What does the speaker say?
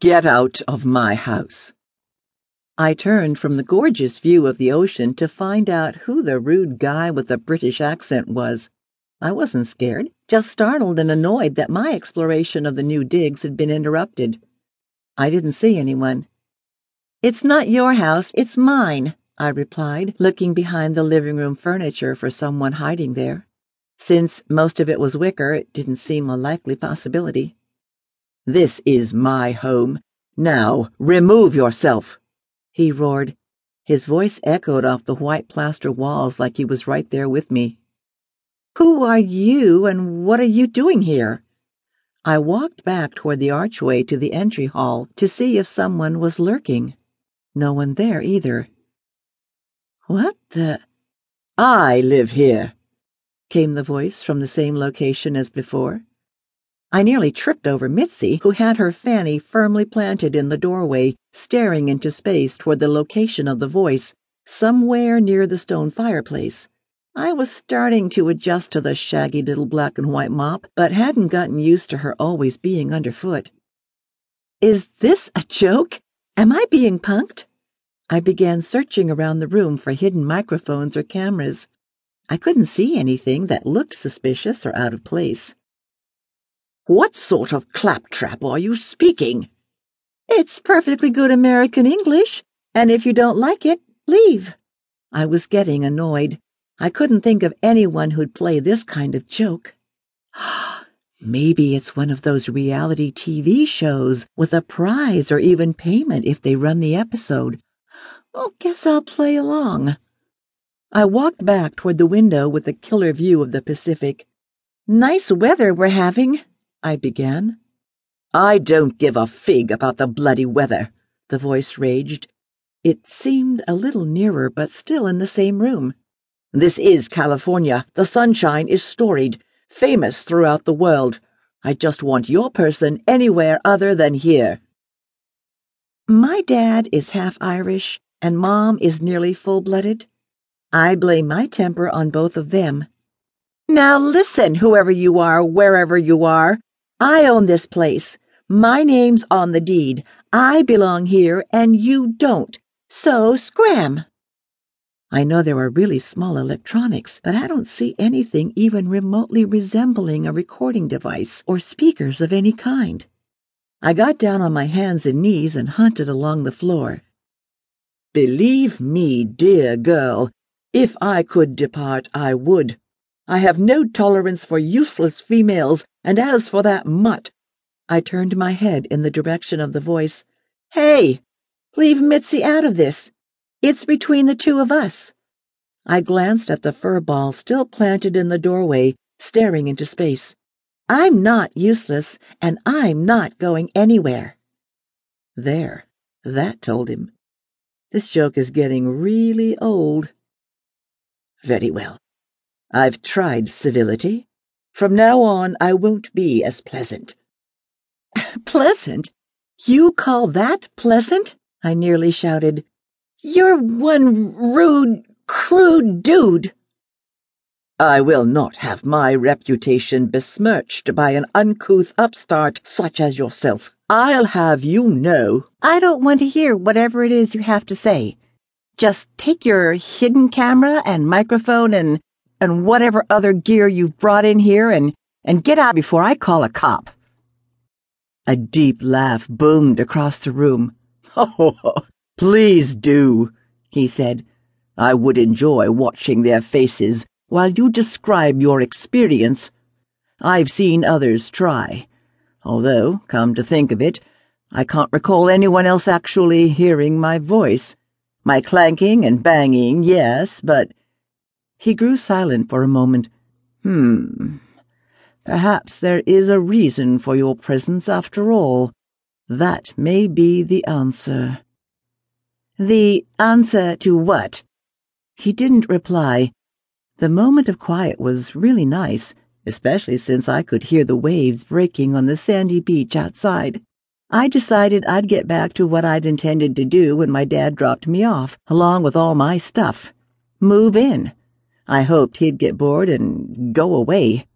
Get out of my house. I turned from the gorgeous view of the ocean to find out who the rude guy with the British accent was. I wasn't scared, just startled and annoyed that my exploration of the new digs had been interrupted. I didn't see anyone. It's not your house, it's mine, I replied, looking behind the living room furniture for someone hiding there. Since most of it was wicker, it didn't seem a likely possibility. This is my home. Now, remove yourself, he roared. His voice echoed off the white plaster walls like he was right there with me. Who are you and what are you doing here? I walked back toward the archway to the entry hall to see if someone was lurking. No one there either. What the? I live here, came the voice from the same location as before. I nearly tripped over Mitzi, who had her fanny firmly planted in the doorway, staring into space toward the location of the voice, somewhere near the stone fireplace. I was starting to adjust to the shaggy little black and white mop, but hadn't gotten used to her always being underfoot. Is this a joke? Am I being punked? I began searching around the room for hidden microphones or cameras. I couldn't see anything that looked suspicious or out of place. What sort of claptrap are you speaking? It's perfectly good American English, and if you don't like it, leave. I was getting annoyed. I couldn't think of anyone who'd play this kind of joke. Maybe it's one of those reality TV shows with a prize or even payment if they run the episode. Guess I'll play along. I walked back toward the window with a killer view of the Pacific. Nice weather we're having. I began. I don't give a fig about the bloody weather, the voice raged. It seemed a little nearer, but still in the same room. This is California. The sunshine is storied, famous throughout the world. I just want your person anywhere other than here. My dad is half Irish, and Mom is nearly full-blooded. I blame my temper on both of them. Now listen, whoever you are, wherever you are. I own this place. My name's on the deed. I belong here, and you don't. So scram! I know there are really small electronics, but I don't see anything even remotely resembling a recording device or speakers of any kind. I got down on my hands and knees and hunted along the floor. Believe me, dear girl, if I could depart, I would. I have no tolerance for useless females, and as for that mutt, I turned my head in the direction of the voice. Hey, leave Mitzi out of this. It's between the two of us. I glanced at the fur ball still planted in the doorway, staring into space. I'm not useless, and I'm not going anywhere. There, that told him. This joke is getting really old. Very well. I've tried civility. From now on, I won't be as pleasant. pleasant? You call that pleasant? I nearly shouted. You're one rude, crude dude. I will not have my reputation besmirched by an uncouth upstart such as yourself. I'll have you know. I don't want to hear whatever it is you have to say. Just take your hidden camera and microphone and and whatever other gear you've brought in here and, and get out before I call a cop. A deep laugh boomed across the room. Oh, please do, he said. I would enjoy watching their faces while you describe your experience. I've seen others try, although, come to think of it, I can't recall anyone else actually hearing my voice. My clanking and banging, yes, but he grew silent for a moment. Hmm. Perhaps there is a reason for your presence after all. That may be the answer. The answer to what? He didn't reply. The moment of quiet was really nice, especially since I could hear the waves breaking on the sandy beach outside. I decided I'd get back to what I'd intended to do when my dad dropped me off, along with all my stuff. Move in. I hoped he'd get bored and go away.